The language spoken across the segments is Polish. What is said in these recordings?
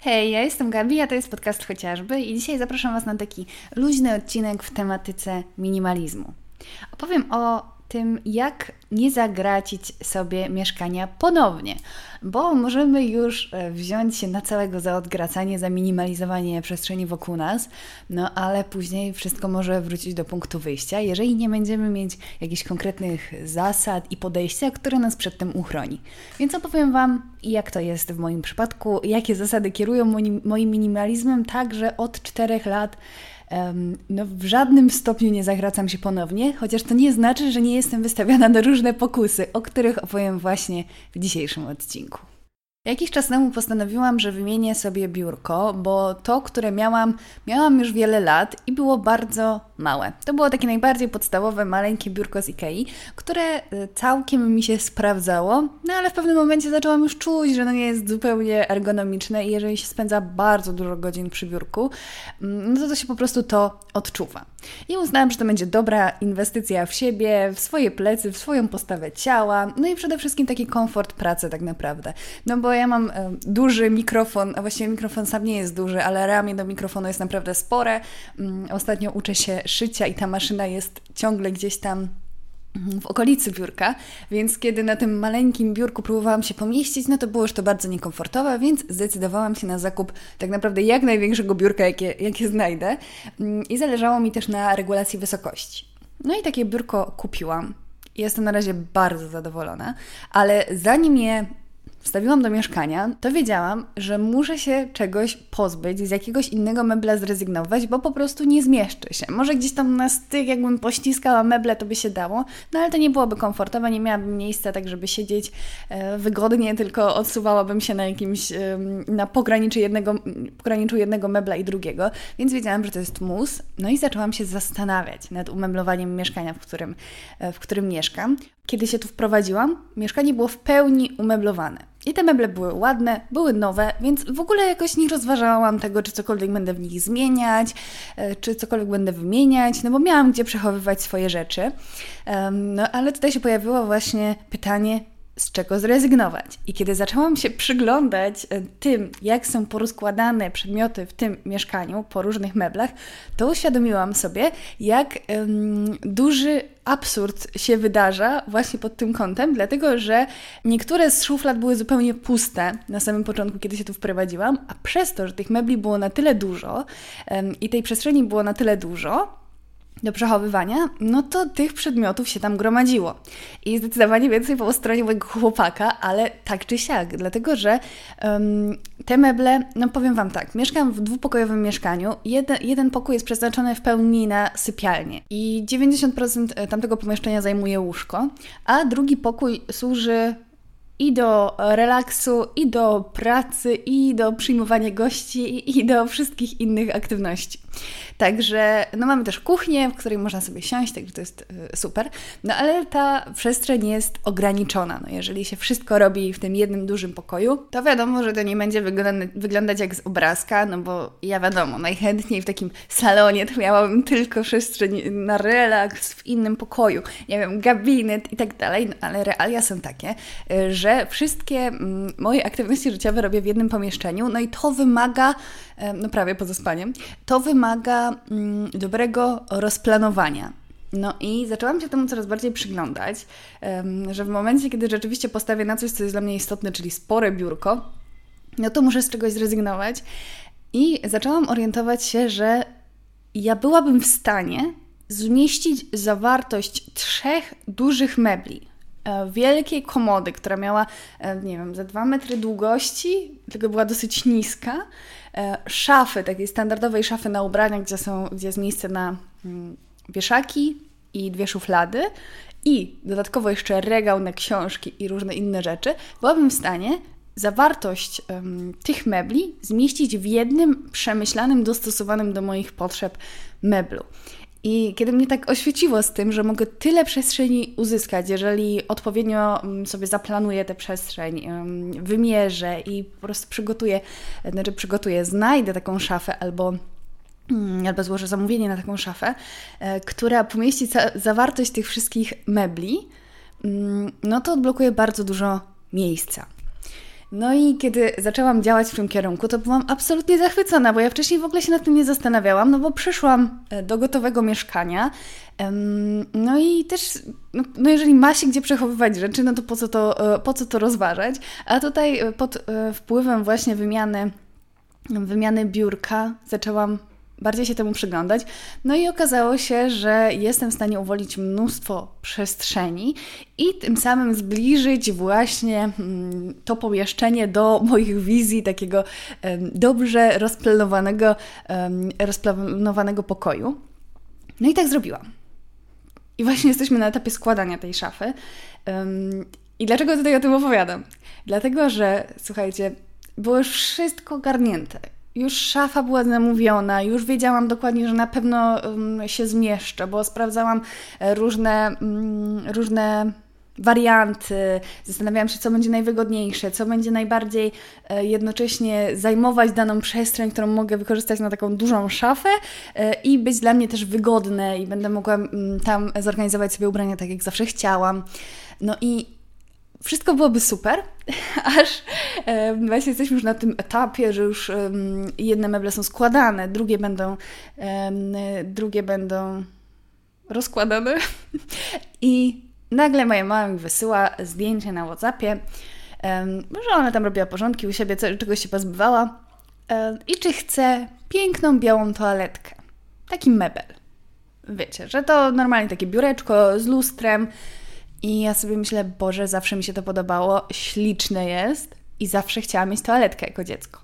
Hej, ja jestem Gabi, a to jest podcast chociażby i dzisiaj zapraszam Was na taki luźny odcinek w tematyce minimalizmu. Opowiem o tym, jak nie zagracić sobie mieszkania ponownie, bo możemy już e, wziąć się na całego za odgracanie, za minimalizowanie przestrzeni wokół nas, no ale później wszystko może wrócić do punktu wyjścia, jeżeli nie będziemy mieć jakichś konkretnych zasad i podejścia, które nas przed tym uchroni. Więc opowiem Wam, jak to jest w moim przypadku, jakie zasady kierują moim minimalizmem, także od czterech lat no, w żadnym stopniu nie zagracam się ponownie, chociaż to nie znaczy, że nie jestem wystawiana na różne pokusy, o których opowiem właśnie w dzisiejszym odcinku. Jakiś czas temu postanowiłam, że wymienię sobie biurko, bo to, które miałam, miałam już wiele lat i było bardzo małe. To było takie najbardziej podstawowe, maleńkie biurko z Ikei, które e, całkiem mi się sprawdzało, no ale w pewnym momencie zaczęłam już czuć, że no nie jest zupełnie ergonomiczne i jeżeli się spędza bardzo dużo godzin przy biurku, mm, no to to się po prostu to odczuwa. I uznałam, że to będzie dobra inwestycja w siebie, w swoje plecy, w swoją postawę ciała, no i przede wszystkim taki komfort pracy tak naprawdę. No bo ja mam duży mikrofon, a właściwie mikrofon sam nie jest duży, ale ramię do mikrofonu jest naprawdę spore. Mm, ostatnio uczę się szycia i ta maszyna jest ciągle gdzieś tam w okolicy biurka, więc kiedy na tym maleńkim biurku próbowałam się pomieścić, no to było już to bardzo niekomfortowe, więc zdecydowałam się na zakup tak naprawdę jak największego biurka, jakie, jakie znajdę mm, i zależało mi też na regulacji wysokości. No i takie biurko kupiłam. Jestem na razie bardzo zadowolona, ale zanim je wstawiłam do mieszkania, to wiedziałam, że muszę się czegoś pozbyć, z jakiegoś innego mebla zrezygnować, bo po prostu nie zmieszczę się. Może gdzieś tam na styk, jakbym pościskała meble, to by się dało, no ale to nie byłoby komfortowe, nie miałabym miejsca tak, żeby siedzieć e, wygodnie, tylko odsuwałabym się na jakimś, na pograniczu jednego, pograniczu jednego mebla i drugiego, więc wiedziałam, że to jest mus, no i zaczęłam się zastanawiać nad umeblowaniem mieszkania, w którym, e, w którym mieszkam. Kiedy się tu wprowadziłam, mieszkanie było w pełni umeblowane. I te meble były ładne, były nowe, więc w ogóle jakoś nie rozważałam tego, czy cokolwiek będę w nich zmieniać, e, czy cokolwiek będę wymieniać, no bo miałam gdzie przechowywać swoje rzeczy. No ale tutaj się pojawiło właśnie pytanie, z czego zrezygnować. I kiedy zaczęłam się przyglądać e, tym, jak są porozkładane przedmioty w tym mieszkaniu po różnych meblach, to uświadomiłam sobie, jak um, duży absurd się wydarza właśnie pod tym kątem, dlatego że niektóre z szuflad były zupełnie puste na samym początku, kiedy się tu wprowadziłam, a przez to, że tych mebli było na tyle dużo um, i tej przestrzeni było na tyle dużo, do przechowywania, no to tych przedmiotów się tam gromadziło. I zdecydowanie więcej było stronie mojego chłopaka, ale tak czy siak, dlatego że um, te meble, no powiem Wam tak, mieszkam w dwupokojowym mieszkaniu, jeden, jeden pokój jest przeznaczony w pełni na sypialnię i 90% tamtego pomieszczenia zajmuje łóżko, a drugi pokój służy i do relaksu, i do pracy, i do przyjmowania gości, i do wszystkich innych aktywności. Także no mamy też kuchnię, w której można sobie siąść, także to jest y, super. No ale ta przestrzeń jest ograniczona. No, jeżeli się wszystko robi w tym jednym dużym pokoju, to wiadomo, że to nie będzie wyglądać jak z obrazka, no bo ja wiadomo, najchętniej w takim salonie to miałabym tylko przestrzeń na relaks w innym pokoju, nie wiem, gabinet i tak dalej, no, ale realia są takie, y, że wszystkie mm, moje aktywności życiowe robię w jednym pomieszczeniu, no i to wymaga, no prawie poza spaniem, to wymaga mm, dobrego rozplanowania. No i zaczęłam się temu coraz bardziej przyglądać, że w momencie, kiedy rzeczywiście postawię na coś, co jest dla mnie istotne, czyli spore biurko, no to muszę z czegoś zrezygnować. I zaczęłam orientować się, że ja byłabym w stanie zmieścić zawartość trzech dużych mebli. E, wielkiej komody, która miała, e, nie wiem, za dwa metry długości, tylko była dosyć niska, E, szafy, takiej standardowej szafy na ubrania, gdzie, są, gdzie jest miejsce na mm, wieszaki i dwie szuflady i dodatkowo jeszcze regał na książki i różne inne rzeczy, byłabym w stanie zawartość um, tych mebli zmieścić w jednym przemyślanym, dostosowanym do moich potrzeb meblu. I kiedy mnie tak oświeciło z tym, że mogę tyle przestrzeni uzyskać, jeżeli odpowiednio mm, sobie zaplanuję tę przestrzeń, wymierzę i po prostu przygotuję, znaczy przygotuję, znajdę taką szafę albo mm, albo złożę zamówienie na taką szafę, e, która pomieści zawartość tych wszystkich mebli, mm, no to odblokuje bardzo dużo miejsca. No i kiedy zaczęłam działać w tym kierunku, to byłam absolutnie zachwycona, bo ja wcześniej w ogóle się nad tym nie zastanawiałam, no bo przyszłam e, do gotowego mieszkania. No i też, no, no jeżeli ma się gdzie przechowywać rzeczy, no to po co to, e, po co to rozważać? A tutaj e, pod wpływem właśnie wymiany, wymiany biurka zaczęłam bardziej się temu przyglądać. No i okazało się, że jestem w stanie uwolnić mnóstwo przestrzeni i tym samym zbliżyć właśnie mm, to pomieszczenie do moich wizji takiego dobrze rozplanowanego, rozplanowanego pokoju. No i tak zrobiłam. I właśnie jesteśmy na etapie składania tej szafy. I dlaczego tutaj o tym opowiadam? Dlatego, że słuchajcie, było już wszystko ogarnięte już szafa była zamówiona, już wiedziałam dokładnie, że na pewno się zmieszczę, bo sprawdzałam e, różne, um, różne warianty, zastanawiałam się, co będzie najwygodniejsze, co będzie najbardziej e, jednocześnie zajmować daną przestrzeń, którą mogę wykorzystać na taką dużą szafę e, i być dla mnie też wygodne i będę mogła mm, tam zorganizować sobie ubrania tak, jak zawsze chciałam. No i wszystko byłoby super, aż właśnie jesteśmy już na tym etapie, że już jedne meble są składane, drugie będą, drugie będą rozkładane. I nagle moja mama mi wysyła zdjęcie na WhatsAppie, że ona tam robiła porządki u siebie, czegoś się pozbywała i czy chce piękną białą toaletkę. Taki mebel. Wiecie, że to normalnie takie biureczko z lustrem, i ja sobie myślę, Boże, zawsze mi się to podobało, śliczne jest i zawsze chciałam mieć toaletkę jako dziecko.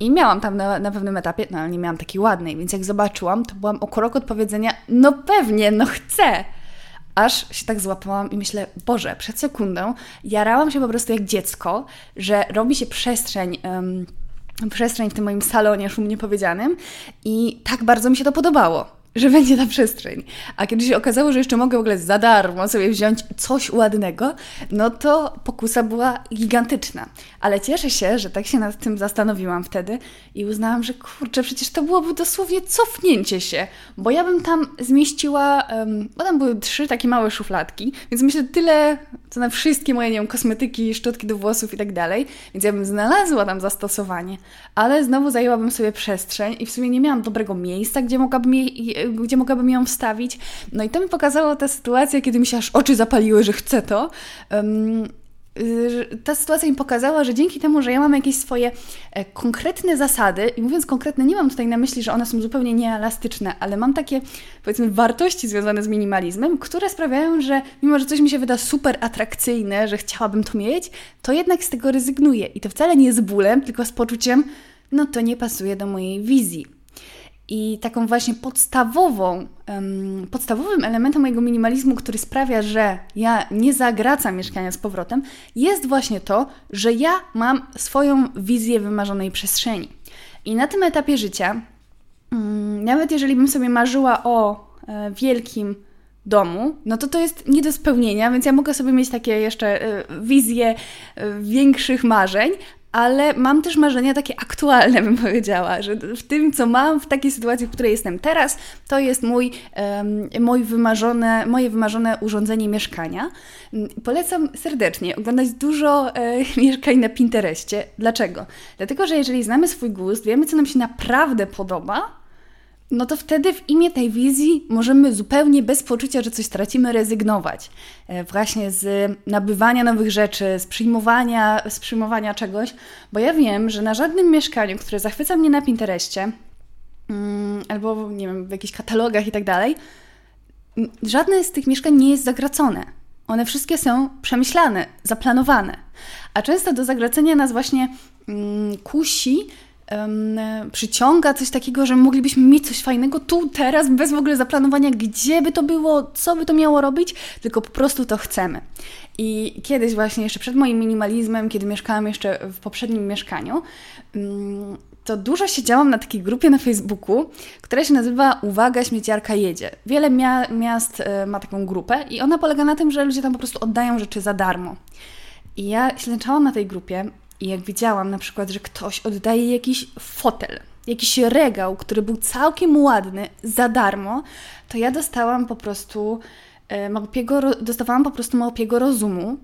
I miałam tam na, na pewnym etapie, no ale nie miałam takiej ładnej, więc jak zobaczyłam, to byłam o krok od powiedzenia, no pewnie, no chcę. Aż się tak złapałam i myślę, Boże, przed sekundą jarałam się po prostu jak dziecko, że robi się przestrzeń. Um, przestrzeń w tym moim salonie szumnie powiedzianym i tak bardzo mi się to podobało że będzie ta przestrzeń. A kiedy się okazało, że jeszcze mogę w ogóle za darmo sobie wziąć coś ładnego, no to pokusa była gigantyczna. Ale cieszę się, że tak się nad tym zastanowiłam wtedy i uznałam, że kurczę, przecież to byłoby dosłownie cofnięcie się, bo ja bym tam zmieściła, um, bo tam były trzy takie małe szufladki, więc myślę tyle, co na wszystkie moje, nie wiem, kosmetyki, szczotki do włosów i tak dalej, więc ja bym znalazła tam zastosowanie, ale znowu zajęłabym sobie przestrzeń i w sumie nie miałam dobrego miejsca, gdzie mogłabym jej gdzie mogłabym ją wstawić. No i to mi pokazało ta sytuacja, kiedy mi się aż oczy zapaliły, że chcę to. Um, ta sytuacja mi pokazała, że dzięki temu, że ja mam jakieś swoje e, konkretne zasady, i mówiąc konkretne, nie mam tutaj na myśli, że one są zupełnie nieelastyczne, ale mam takie, powiedzmy, wartości związane z minimalizmem, które sprawiają, że mimo, że coś mi się wyda super atrakcyjne, że chciałabym to mieć, to jednak z tego rezygnuję. I to wcale nie z bólem, tylko z poczuciem, no to nie pasuje do mojej wizji. I taką właśnie podstawową, um, podstawowym elementem mojego minimalizmu, który sprawia, że ja nie zagracam mieszkania z powrotem, jest właśnie to, że ja mam swoją wizję wymarzonej przestrzeni. I na tym etapie życia, um, nawet jeżeli bym sobie marzyła o e, wielkim domu, no to to jest nie do spełnienia, więc ja mogę sobie mieć takie jeszcze e, wizje e, większych marzeń, ale mam też marzenia takie aktualne, bym powiedziała, że w tym, co mam, w takiej sytuacji, w której jestem teraz, to jest mój, mój wymarzone, moje wymarzone urządzenie mieszkania. Polecam serdecznie oglądać dużo e, mieszkań na Pinterestie. Dlaczego? Dlatego, że jeżeli znamy swój gust, wiemy, co nam się naprawdę podoba, no to wtedy w imię tej wizji możemy zupełnie bez poczucia, że coś tracimy, rezygnować. E, właśnie z nabywania nowych rzeczy, z przyjmowania, z przyjmowania czegoś, bo ja wiem, że na żadnym mieszkaniu, które zachwyca mnie na Pinterestie, mm, albo nie wiem, w jakichś katalogach i tak dalej, żadne z tych mieszkań nie jest zagracone. One wszystkie są przemyślane, zaplanowane. A często do zagracenia nas właśnie mm, kusi przyciąga coś takiego, że moglibyśmy mieć coś fajnego tu, teraz, bez w ogóle zaplanowania, gdzie by to było, co by to miało robić, tylko po prostu to chcemy. I kiedyś właśnie, jeszcze przed moim minimalizmem, kiedy mieszkałam jeszcze w poprzednim mieszkaniu, to dużo siedziałam na takiej grupie na Facebooku, która się nazywa Uwaga, śmieciarka jedzie. Wiele mia miast y, ma taką grupę i ona polega na tym, że ludzie tam po prostu oddają rzeczy za darmo. I ja ślęczałam na tej grupie i jak widziałam na przykład, że ktoś oddaje jakiś fotel, jakiś regał, który był całkiem ładny za darmo, to ja dostałam po prostu e, małpiego, dostawałam po prostu małpiego rozumu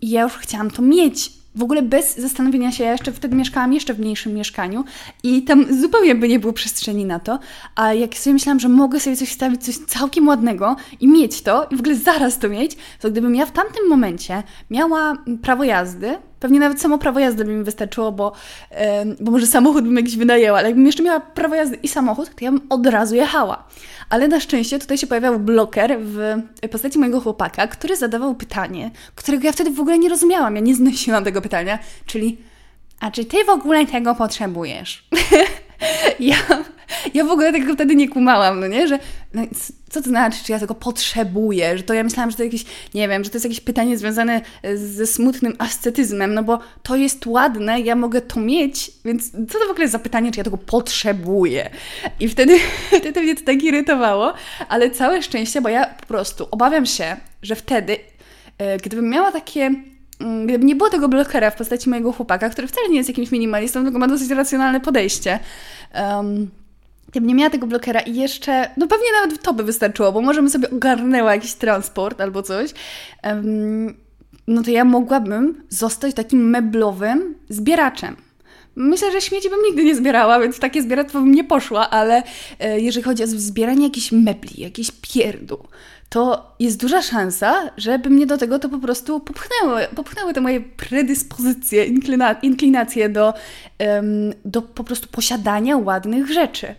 i ja już chciałam to mieć, w ogóle bez zastanowienia się, ja jeszcze wtedy mieszkałam jeszcze w mniejszym mieszkaniu i tam zupełnie by nie było przestrzeni na to, a jak sobie myślałam, że mogę sobie coś wstawić, coś całkiem ładnego i mieć to i w ogóle zaraz to mieć, to gdybym ja w tamtym momencie miała prawo jazdy, Pewnie nawet samo prawo jazdy by mi wystarczyło, bo, bo może samochód bym jakiś wynajęła, ale jakbym jeszcze miała prawo jazdy i samochód, to ja bym od razu jechała. Ale na szczęście tutaj się pojawiał bloker w postaci mojego chłopaka, który zadawał pytanie, którego ja wtedy w ogóle nie rozumiałam. Ja nie znosiłam tego pytania, czyli a czy ty w ogóle tego potrzebujesz? ja, ja w ogóle tego wtedy nie kumałam, no nie? Że no, co to znaczy, czy ja tego potrzebuję? Że to ja myślałam, że to jakieś, nie wiem, że to jest jakieś pytanie związane ze smutnym ascetyzmem, no bo to jest ładne, ja mogę to mieć, więc co to w ogóle za pytanie, czy ja tego potrzebuję? I wtedy, wtedy mnie to tak irytowało, ale całe szczęście, bo ja po prostu obawiam się, że wtedy, e, gdybym miała takie mm, gdyby nie było tego blokera w postaci mojego chłopaka, który wcale nie jest jakimś minimalistą, tylko ma dosyć racjonalne podejście, um, gdybym nie miała tego blokera i jeszcze, no pewnie nawet to by wystarczyło, bo może bym sobie ogarnęła jakiś transport albo coś, no to ja mogłabym zostać takim meblowym zbieraczem. Myślę, że śmieci bym nigdy nie zbierała, więc takie zbieractwo bym nie poszła, ale e, jeżeli chodzi o zbieranie jakichś mebli, jakichś pierdół, to jest duża szansa, żeby mnie do tego to po prostu popchnęły, popchnęły te moje predyspozycje, inklina, inklinacje do, um, do po prostu posiadania ładnych rzeczy.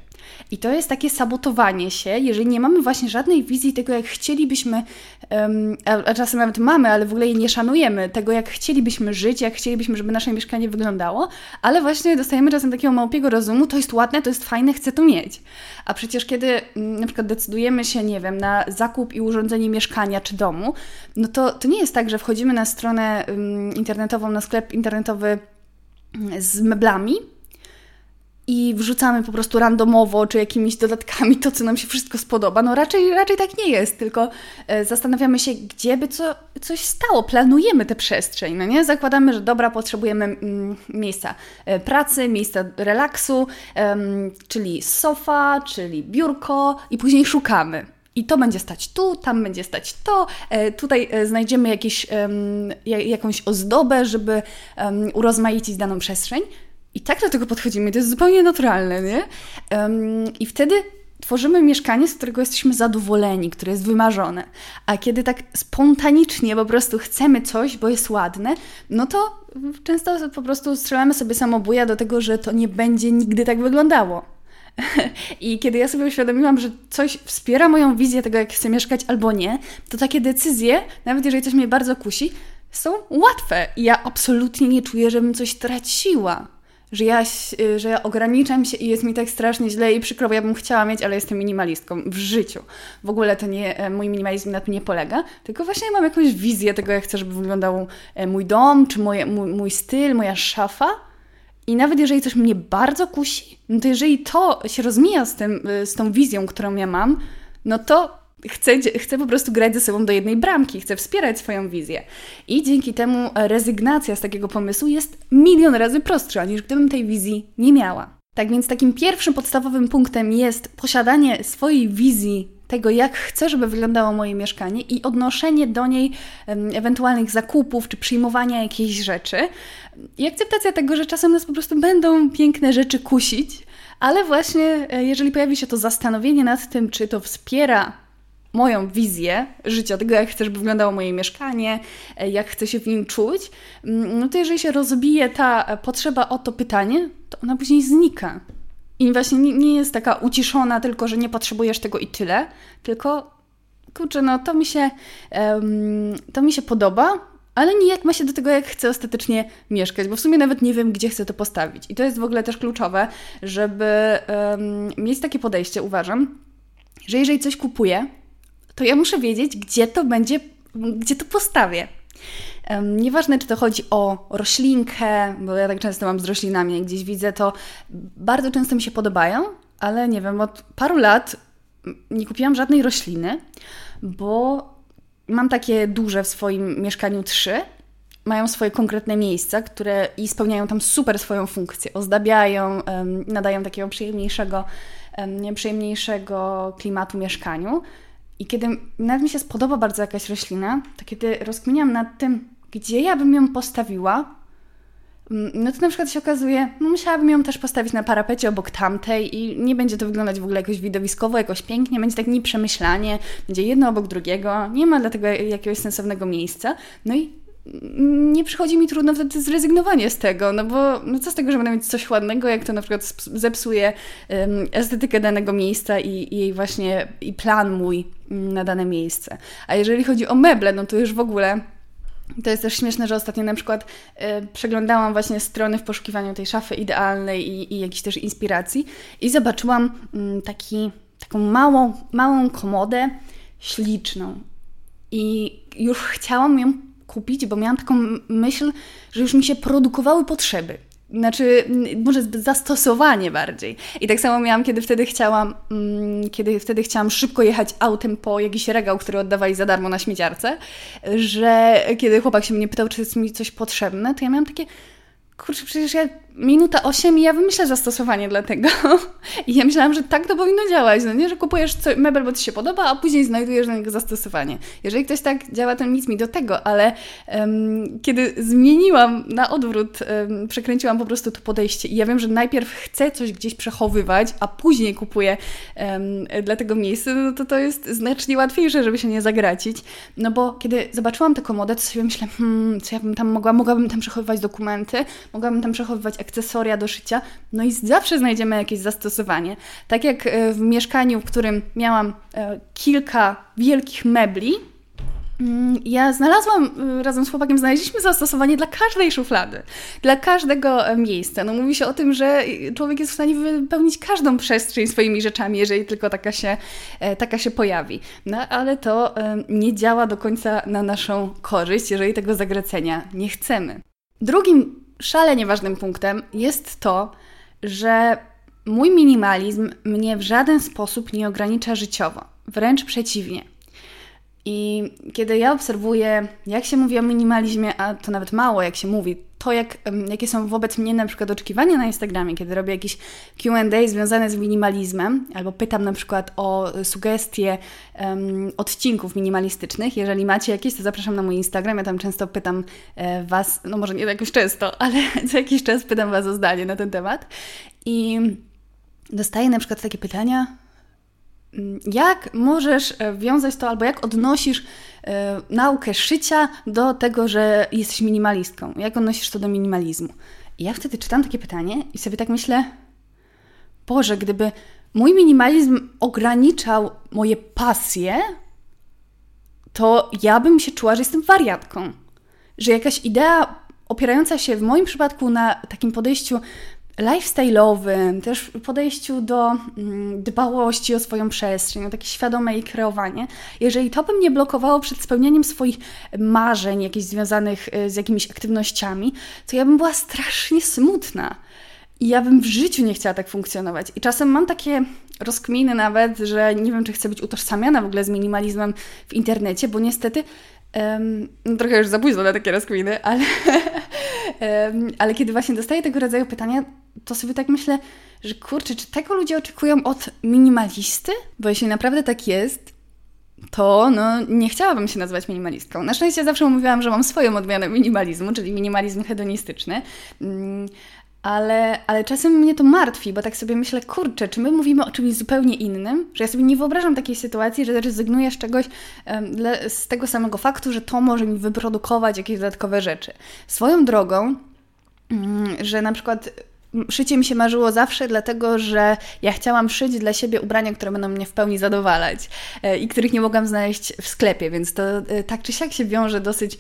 I to jest takie sabotowanie się, jeżeli nie mamy właśnie żadnej wizji tego, jak chcielibyśmy, a, czasem nawet mamy, ale w ogóle jej nie szanujemy, tego, jak chcielibyśmy żyć, jak chcielibyśmy, żeby nasze mieszkanie wyglądało, ale właśnie dostajemy czasem takiego małpiego rozumu, to jest ładne, to jest fajne, chcę to mieć. A przecież kiedy mm, na przykład decydujemy się, nie wiem, na zakup i urządzenie mieszkania czy domu, no to, to nie jest tak, że wchodzimy na stronę um, internetową, na sklep internetowy mm, z meblami, i wrzucamy po prostu randomowo, czy jakimiś dodatkami to, co nam się wszystko spodoba. No raczej, raczej tak nie jest, tylko e, zastanawiamy się, gdzie by co, coś stało. Planujemy tę przestrzeń, no nie? Zakładamy, że dobra, potrzebujemy mm, miejsca e, pracy, miejsca relaksu, czyli sofa, czyli biurko i później szukamy. I to będzie stać tu, tam będzie stać to, e, tutaj znajdziemy jakieś, jakąś ozdobę, żeby urozmaicić daną przestrzeń. I tak do tego podchodzimy, to jest zupełnie naturalne, nie? Um, I wtedy tworzymy mieszkanie, z którego jesteśmy zadowoleni, które jest wymarzone. A kiedy tak spontanicznie po prostu chcemy coś, bo jest ładne, no to często po prostu strzelamy sobie samobuja do tego, że to nie będzie nigdy tak wyglądało. I kiedy ja sobie uświadomiłam, że coś wspiera moją wizję tego, jak chcę mieszkać albo nie, to takie decyzje, nawet jeżeli coś mnie bardzo kusi, są łatwe. I ja absolutnie nie czuję, żebym coś traciła że ja, y, że ja ograniczam się i jest mi tak strasznie źle i przykro, bo ja bym chciała mieć, ale jestem minimalistką w życiu. W ogóle to nie, e, mój minimalizm na tym nie polega, tylko właśnie mam jakąś wizję tego, jak chcę, żeby wyglądał e, mój dom, czy moje, mój, mój styl, moja szafa. I nawet jeżeli coś mnie bardzo kusi, no to jeżeli to się rozmija z, tym, y, z tą wizją, którą ja mam, no to Chcę, po prostu grać ze sobą do jednej bramki, chcę wspierać swoją wizję. I dzięki temu rezygnacja z takiego pomysłu jest milion razy prostsza, niż gdybym tej wizji nie miała. Tak więc takim pierwszym podstawowym punktem jest posiadanie swojej wizji tego, jak chcę, żeby wyglądało moje mieszkanie i odnoszenie do niej ewentualnych zakupów czy przyjmowania jakiejś rzeczy. I akceptacja tego, że czasem nas po prostu będą piękne rzeczy kusić, ale właśnie e, jeżeli pojawi się to zastanowienie nad tym, czy to wspiera moją wizję życia, tego jak chcę, żeby wyglądało moje mieszkanie, e, jak chcę się w nim czuć, mm, no to jeżeli się rozbije ta potrzeba o to pytanie, to ona później znika. I właśnie nie, nie jest taka uciszona, tylko że nie potrzebujesz tego i tyle, tylko kurczę, no to mi się, um, to mi się podoba, ale nijak ma się do tego, jak chcę ostatecznie mieszkać, bo w sumie nawet nie wiem, gdzie chcę to postawić. I to jest w ogóle też kluczowe, żeby um, mieć takie podejście, uważam, że jeżeli coś kupuję, to ja muszę wiedzieć, gdzie to będzie, gdzie to postawię. Nieważne, czy to chodzi o roślinkę, bo ja tak często mam z roślinami, jak gdzieś widzę, to bardzo często mi się podobają, ale nie wiem, od paru lat nie kupiłam żadnej rośliny, bo mam takie duże w swoim mieszkaniu trzy, mają swoje konkretne miejsca, które i spełniają tam super swoją funkcję. Ozdabiają, nadają takiego przyjemniejszego, przyjemniejszego klimatu mieszkaniu. I kiedy nawet mi się spodoba bardzo jakaś roślina, to kiedy rozkminiam nad tym, gdzie ja bym ją postawiła, mm, no to na przykład się okazuje, no musiałabym ją też postawić na parapecie obok tamtej i nie będzie to wyglądać w ogóle jakoś widowiskowo, jakoś pięknie, będzie tak nieprzemyślanie, będzie jedno obok drugiego, nie ma dlatego jakiegoś sensownego miejsca. No i nie przychodzi mi trudno wtedy zrezygnowanie z tego, no bo no co z tego, że będę mieć coś ładnego, jak to na przykład zepsuje um, estetykę danego miejsca i, i właśnie i plan mój mm, na dane miejsce. A jeżeli chodzi o meble, no to już w ogóle to jest też śmieszne, że ostatnio na przykład y, przeglądałam właśnie strony w poszukiwaniu tej szafy idealnej i, i jakiejś też inspiracji i zobaczyłam y, taki, taką małą, małą komodę śliczną. I już chciałam ją kupić, bo miałam taką myśl, że już mi się produkowały potrzeby. Znaczy, może zastosowanie bardziej. I tak samo miałam, kiedy wtedy chciałam, mm, kiedy wtedy chciałam szybko jechać autem po jakiś regał, który oddawali za darmo na śmieciarce, że kiedy chłopak się mnie pytał, czy jest mi coś potrzebne, to ja miałam takie, kurczę, przecież ja minuta 8 i ja wymyślę zastosowanie dla tego. I ja myślałam, że tak to powinno działać, no nie, że kupujesz co, mebel, bo Ci się podoba, a później znajdujesz na niego zastosowanie. Jeżeli ktoś tak działa, to nic mi do tego, ale um, kiedy zmieniłam na odwrót, um, przekręciłam po prostu to podejście i ja wiem, że najpierw chcę coś gdzieś przechowywać, a później kupuję um, dla tego miejsce, no to to jest znacznie łatwiejsze, żeby się nie zagracić, no bo kiedy zobaczyłam tę komodę, to sobie myślę, hmm, co ja bym tam mogła, mogłabym tam przechowywać dokumenty, mogłabym tam przechowywać akcesoria do szycia, no i zawsze znajdziemy jakieś zastosowanie. Tak jak e, w mieszkaniu, w którym miałam e, kilka wielkich mebli, mm, ja znalazłam, e, razem z chłopakiem znaleźliśmy zastosowanie dla każdej szuflady, dla każdego miejsca. No mówi się o tym, że człowiek jest w stanie wypełnić każdą przestrzeń swoimi rzeczami, jeżeli tylko taka się, taka się pojawi. No ale to nie działa do końca na naszą korzyść, jeżeli tego zagracenia nie chcemy. Drugim szalenie ważnym punktem jest to, że mój minimalizm mnie w żaden sposób nie ogranicza życiowo, wręcz przeciwnie. I kiedy ja obserwuję, jak się mówi o minimalizmie, a to nawet mało jak się mówi, to jak, jakie są wobec mnie na przykład oczekiwania na Instagramie, kiedy robię jakieś QA związane z minimalizmem, albo pytam na przykład o sugestie um, odcinków minimalistycznych. Jeżeli macie jakieś, to zapraszam na mój Instagram. Ja tam często pytam e, Was, no może nie jakoś często, ale co jakiś czas pytam Was o zdanie na ten temat. I dostaję na przykład takie pytania, jak możesz e, wiązać to, albo jak odnosisz e, naukę szycia do tego, że jesteś minimalistką? Jak odnosisz to do minimalizmu? I ja wtedy czytam takie pytanie i sobie tak myślę, Boże, gdyby mój minimalizm ograniczał moje pasje, to ja bym się czuła, że jestem wariatką. Że jakaś idea opierająca się w moim przypadku na takim podejściu lifestyle'owym, też podejściu do mm, dbałości o swoją przestrzeń, o takie świadome jej kreowanie, jeżeli to by mnie blokowało przed spełnianiem swoich marzeń, jakichś związanych y, z jakimiś aktywnościami, to ja bym była strasznie smutna. I ja bym w życiu nie chciała tak funkcjonować. I czasem mam takie rozkminy nawet, że nie wiem, czy chcę być utożsamiana w ogóle z minimalizmem w internecie, bo niestety um, trochę już za późno na takie rozkminy, ale, um, ale kiedy właśnie dostaję tego rodzaju pytania, to sobie tak myślę, że kurczę, czy tego ludzie oczekują od minimalisty? Bo jeśli naprawdę tak jest, to no, nie chciałabym się nazywać minimalistką. Na szczęście zawsze mówiłam, że mam swoją odmianę minimalizmu, czyli minimalizm hedonistyczny. Mm, ale, ale czasem mnie to martwi, bo tak sobie myślę, kurczę, czy my mówimy o czymś zupełnie innym? Że ja sobie nie wyobrażam takiej sytuacji, że rezygnuję z czegoś z tego samego faktu, że to może mi wyprodukować jakieś dodatkowe rzeczy. Swoją drogą, um, że na przykład Szycie mi się marzyło zawsze, dlatego że ja chciałam szyć dla siebie ubrania, które będą mnie w pełni zadowalać e, i których nie mogłam znaleźć w sklepie, więc to e, tak czy siak się wiąże dosyć,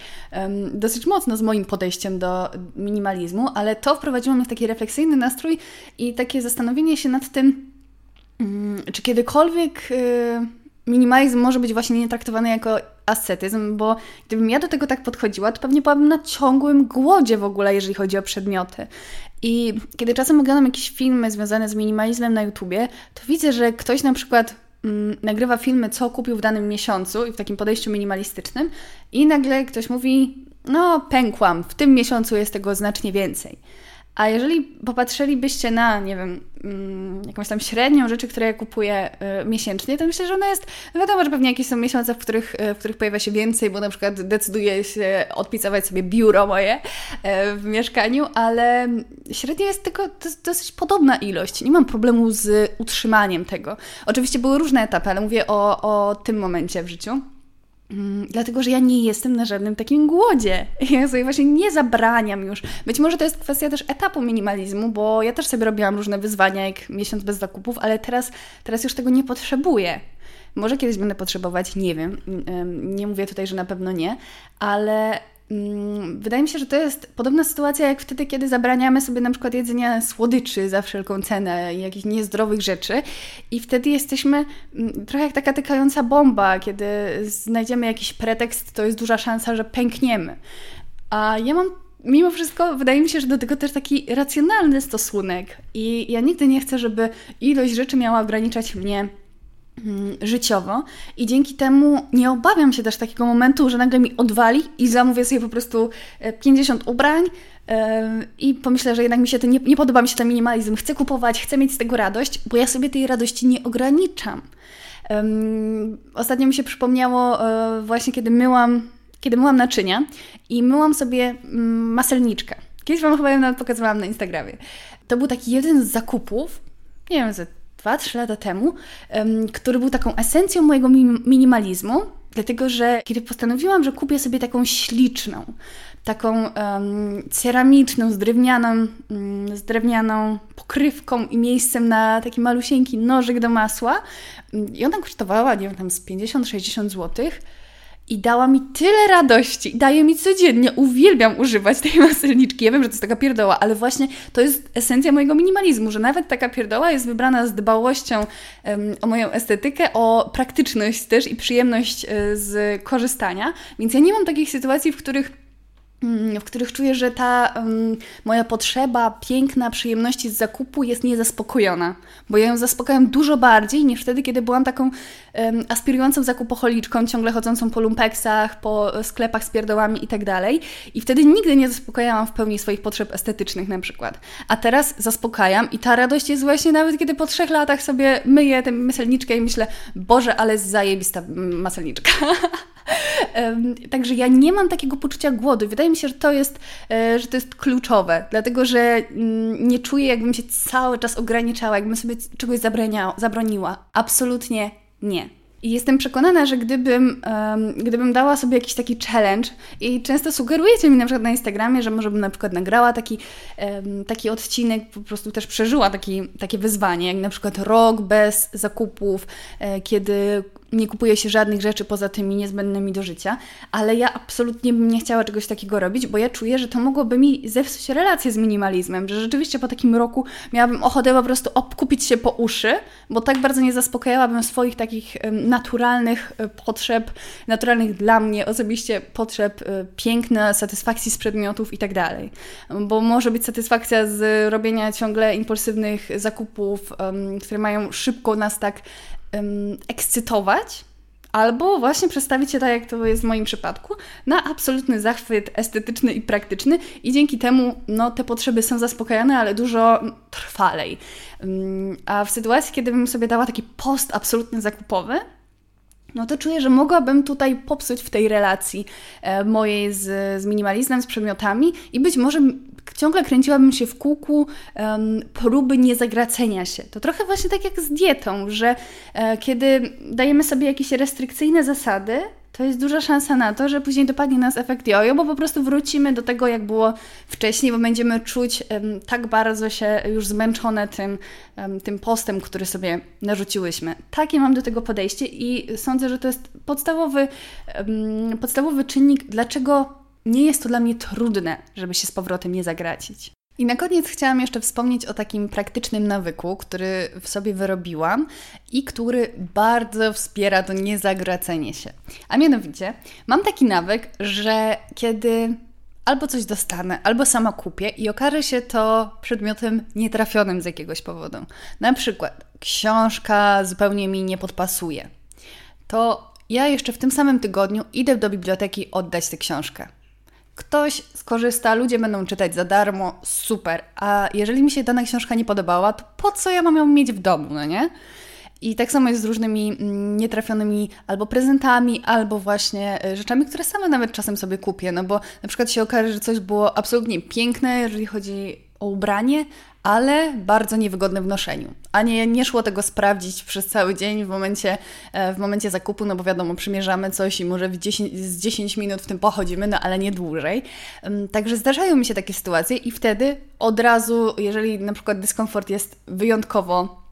dosyć mocno z moim podejściem do minimalizmu, ale to wprowadziło mnie w taki refleksyjny nastrój i takie zastanowienie się nad tym, mm, czy kiedykolwiek y, minimalizm może być właśnie nie traktowany jako ascetyzm, bo gdybym ja do tego tak podchodziła, to pewnie byłabym na ciągłym głodzie w ogóle, jeżeli chodzi o przedmioty. I kiedy czasem oglądam jakieś filmy związane z minimalizmem na YouTubie, to widzę, że ktoś na przykład mm, nagrywa filmy, co kupił w danym miesiącu i w takim podejściu minimalistycznym, i nagle ktoś mówi: No, pękłam, w tym miesiącu jest tego znacznie więcej. A jeżeli popatrzylibyście na, nie wiem, mm, jakąś tam średnią rzeczy, które ja kupuję y, miesięcznie, to myślę, że ona jest, wiadomo, że pewnie jakieś są miesiące, w których, y, w których pojawia się więcej, bo na przykład decyduję się odpisować sobie biuro moje y, w mieszkaniu, ale średnio jest tylko dosyć podobna ilość. Nie mam problemu z utrzymaniem tego. Oczywiście były różne etapy, ale mówię o, o tym momencie w życiu. Mm, dlatego, że ja nie jestem na żadnym takim głodzie. Ja sobie właśnie nie zabraniam już. Być może to jest kwestia też etapu minimalizmu, bo ja też sobie robiłam różne wyzwania, jak miesiąc bez zakupów, ale teraz, teraz już tego nie potrzebuję. Może kiedyś będę potrzebować, nie wiem. Nie mówię tutaj, że na pewno nie, ale Mm, wydaje mi się, że to jest podobna sytuacja jak wtedy, kiedy zabraniamy sobie na przykład jedzenia słodyczy za wszelką cenę, jakichś niezdrowych rzeczy. I wtedy jesteśmy mm, trochę jak taka tykająca bomba, kiedy znajdziemy jakiś pretekst, to jest duża szansa, że pękniemy. A ja mam mimo wszystko wydaje mi się, że do tego też taki racjonalny stosunek. I ja nigdy nie chcę, żeby ilość rzeczy miała ograniczać mnie. Mm, życiowo i dzięki temu nie obawiam się też takiego momentu, że nagle mi odwali i zamówię sobie po prostu 50 e, ubrań i pomyślę, że jednak mi się to nie, nie podoba mi się ten minimalizm, chcę kupować, chcę mieć z tego radość, bo ja sobie tej radości nie ograniczam. Ostatnio mi się przypomniało e, właśnie, kiedy myłam, kiedy myłam naczynia i myłam sobie mm, maselniczkę. Kiedyś Wam chyba ją nawet pokazywałam na Instagramie. To był taki jeden z zakupów, nie wiem, ze 2-3 lata temu, który był taką esencją mojego minimalizmu, dlatego że kiedy postanowiłam, że kupię sobie taką śliczną, taką um, ceramiczną, z drewnianą, um, z drewnianą pokrywką i miejscem na taki malusieńki nożyk do masła. I ona kosztowała, nie wiem, tam z 50-60 złotych i dała mi tyle radości. Daje mi codziennie. Uwielbiam używać tej maselniczki. Ja wiem, że to jest taka pierdoła, ale właśnie to jest esencja mojego minimalizmu, że nawet taka pierdoła jest wybrana z dbałością um, o moją estetykę, o praktyczność też i przyjemność y, z korzystania. Więc ja nie mam takich sytuacji, w których w których czuję, że ta um, moja potrzeba piękna przyjemności z zakupu jest niezaspokojona, bo ja ją zaspokajam dużo bardziej niż wtedy, kiedy byłam taką um, aspirującą zakupocholiczką, ciągle chodzącą po lumpeksach, po sklepach z pierdołami i tak. I wtedy nigdy nie zaspokajałam w pełni swoich potrzeb estetycznych na przykład. A teraz zaspokajam i ta radość jest właśnie nawet, kiedy po trzech latach sobie myję tę myselniczkę i myślę, Boże, ale zajebista maselniczka. Także ja nie mam takiego poczucia głodu. Wydaje mi się, że to jest, e, że to jest kluczowe, dlatego że mm, nie czuję, jakbym się cały czas ograniczała, jakbym sobie czegoś zabroniła. Absolutnie nie. I jestem przekonana, że gdybym, um, gdybym dała sobie jakiś taki challenge i często sugerujecie mi na przykład na Instagramie, że może bym na przykład nagrała taki, um, taki odcinek, po prostu też przeżyła taki, takie wyzwanie, jak na przykład rok bez zakupów, e, kiedy nie kupuje się żadnych rzeczy poza tymi niezbędnymi do życia, ale ja absolutnie bym nie chciała czegoś takiego robić, bo ja czuję, że to mogłoby mi zepsuć relację z minimalizmem, że rzeczywiście po takim roku miałabym ochotę po prostu obkupić się po uszy, bo tak bardzo nie zaspokajałabym swoich takich naturalnych e, potrzeb, naturalnych dla mnie osobiście potrzeb e, piękna, satysfakcji z przedmiotów i tak dalej. Bo może być satysfakcja z robienia ciągle impulsywnych zakupów, które mają szybko nas tak um, ekscytować, albo właśnie przestawić się tak, jak to jest w moim przypadku, na absolutny zachwyt estetyczny i praktyczny i dzięki temu no, te potrzeby są zaspokajane, ale dużo trwalej. A w sytuacji, kiedy bym sobie dała taki post absolutny zakupowy, no to czuję, że mogłabym tutaj popsuć w tej relacji e, mojej z, z minimalizmem, z przedmiotami i być może ciągle kręciłabym się w kółku um, próby niezagracenia się. To trochę właśnie tak jak z dietą, że e, kiedy dajemy sobie jakieś restrykcyjne zasady, to jest duża szansa na to, że później dopadnie nas efekt jojo, bo po prostu wrócimy do tego, jak było wcześniej, bo będziemy czuć um, tak bardzo się już zmęczone tym, um, tym postem, który sobie narzuciłyśmy. Takie mam do tego podejście i sądzę, że to jest podstawowy, um, podstawowy czynnik, dlaczego nie jest to dla mnie trudne, żeby się z powrotem nie zagracić. I na koniec chciałam jeszcze wspomnieć o takim praktycznym nawyku, który w sobie wyrobiłam i który bardzo wspiera to niezagracenie się. A mianowicie, mam taki nawyk, że kiedy albo coś dostanę, albo sama kupię i okaże się to przedmiotem nietrafionym z jakiegoś powodu. Na przykład książka zupełnie mi nie podpasuje. To ja jeszcze w tym samym tygodniu idę do biblioteki oddać tę książkę. Ktoś skorzysta, ludzie będą czytać za darmo, super. A jeżeli mi się dana książka nie podobała, to po co ja mam ją mieć w domu, no nie? I tak samo jest z różnymi mm, nietrafionymi albo prezentami, albo właśnie e, rzeczami, które same nawet czasem sobie kupię. No bo na przykład się okaże, że coś było absolutnie piękne, jeżeli chodzi o ubranie, ale bardzo niewygodne w noszeniu. A nie, nie szło tego sprawdzić przez cały dzień w momencie, e, w momencie zakupu, no bo wiadomo, przymierzamy coś i może w 10, z 10 minut w tym pochodzimy, no ale nie dłużej. Także zdarzają mi się takie sytuacje i wtedy od razu, jeżeli na przykład dyskomfort jest wyjątkowo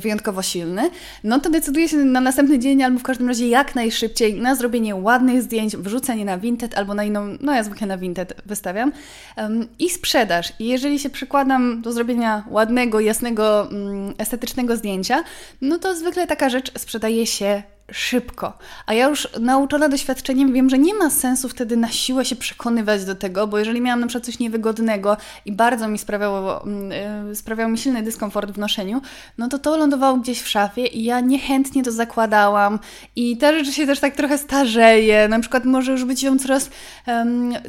wyjątkowo silny, no to decyduje się na następny dzień albo w każdym razie jak najszybciej na zrobienie ładnych zdjęć, wrzucenie na Vinted albo na inną, no ja zwykle na Vinted wystawiam um, i sprzedaż. I jeżeli się przykładam do zrobienia ładnego, jasnego, um, estetycznego zdjęcia, no to zwykle taka rzecz sprzedaje się szybko. A ja już nauczona doświadczeniem wiem, że nie ma sensu wtedy na siłę się przekonywać do tego, bo jeżeli miałam na przykład coś niewygodnego i bardzo mi sprawiało, yy, sprawiało mi silny dyskomfort w noszeniu, no to to lądowało gdzieś w szafie i ja niechętnie to zakładałam i ta rzecz się też tak trochę starzeje, na przykład może już być ją coraz,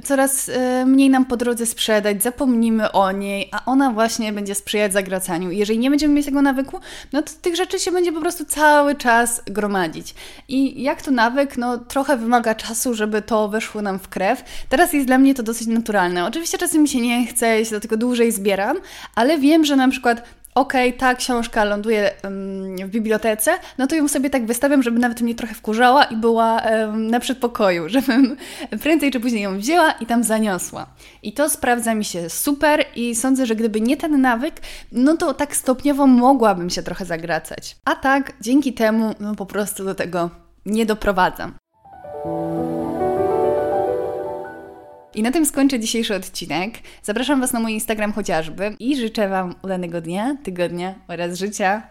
coraz yy, mniej nam po drodze sprzedać, zapomnimy o niej, a ona właśnie będzie sprzyjać zagracaniu. I jeżeli nie będziemy mieć tego nawyku, no to tych rzeczy się będzie po prostu cały czas gromadzić. I jak to nawyk, no trochę wymaga czasu, żeby to weszło nam w krew. Teraz jest dla mnie to dosyć naturalne. Oczywiście czasem mi się nie chce, się dlatego dłużej zbieram, ale wiem, że na przykład okej, okay, ta książka ląduje w bibliotece, no to ją sobie tak wystawiam, żeby nawet mnie trochę wkurzała i była na przedpokoju, żebym prędzej czy później ją wzięła i tam zaniosła. I to sprawdza mi się super i sądzę, że gdyby nie ten nawyk, no to tak stopniowo mogłabym się trochę zagracać. A tak, dzięki temu, no po prostu do tego nie doprowadzam. I na tym skończę dzisiejszy odcinek. Zapraszam Was na mój Instagram chociażby i życzę Wam udanego dnia, tygodnia oraz życia.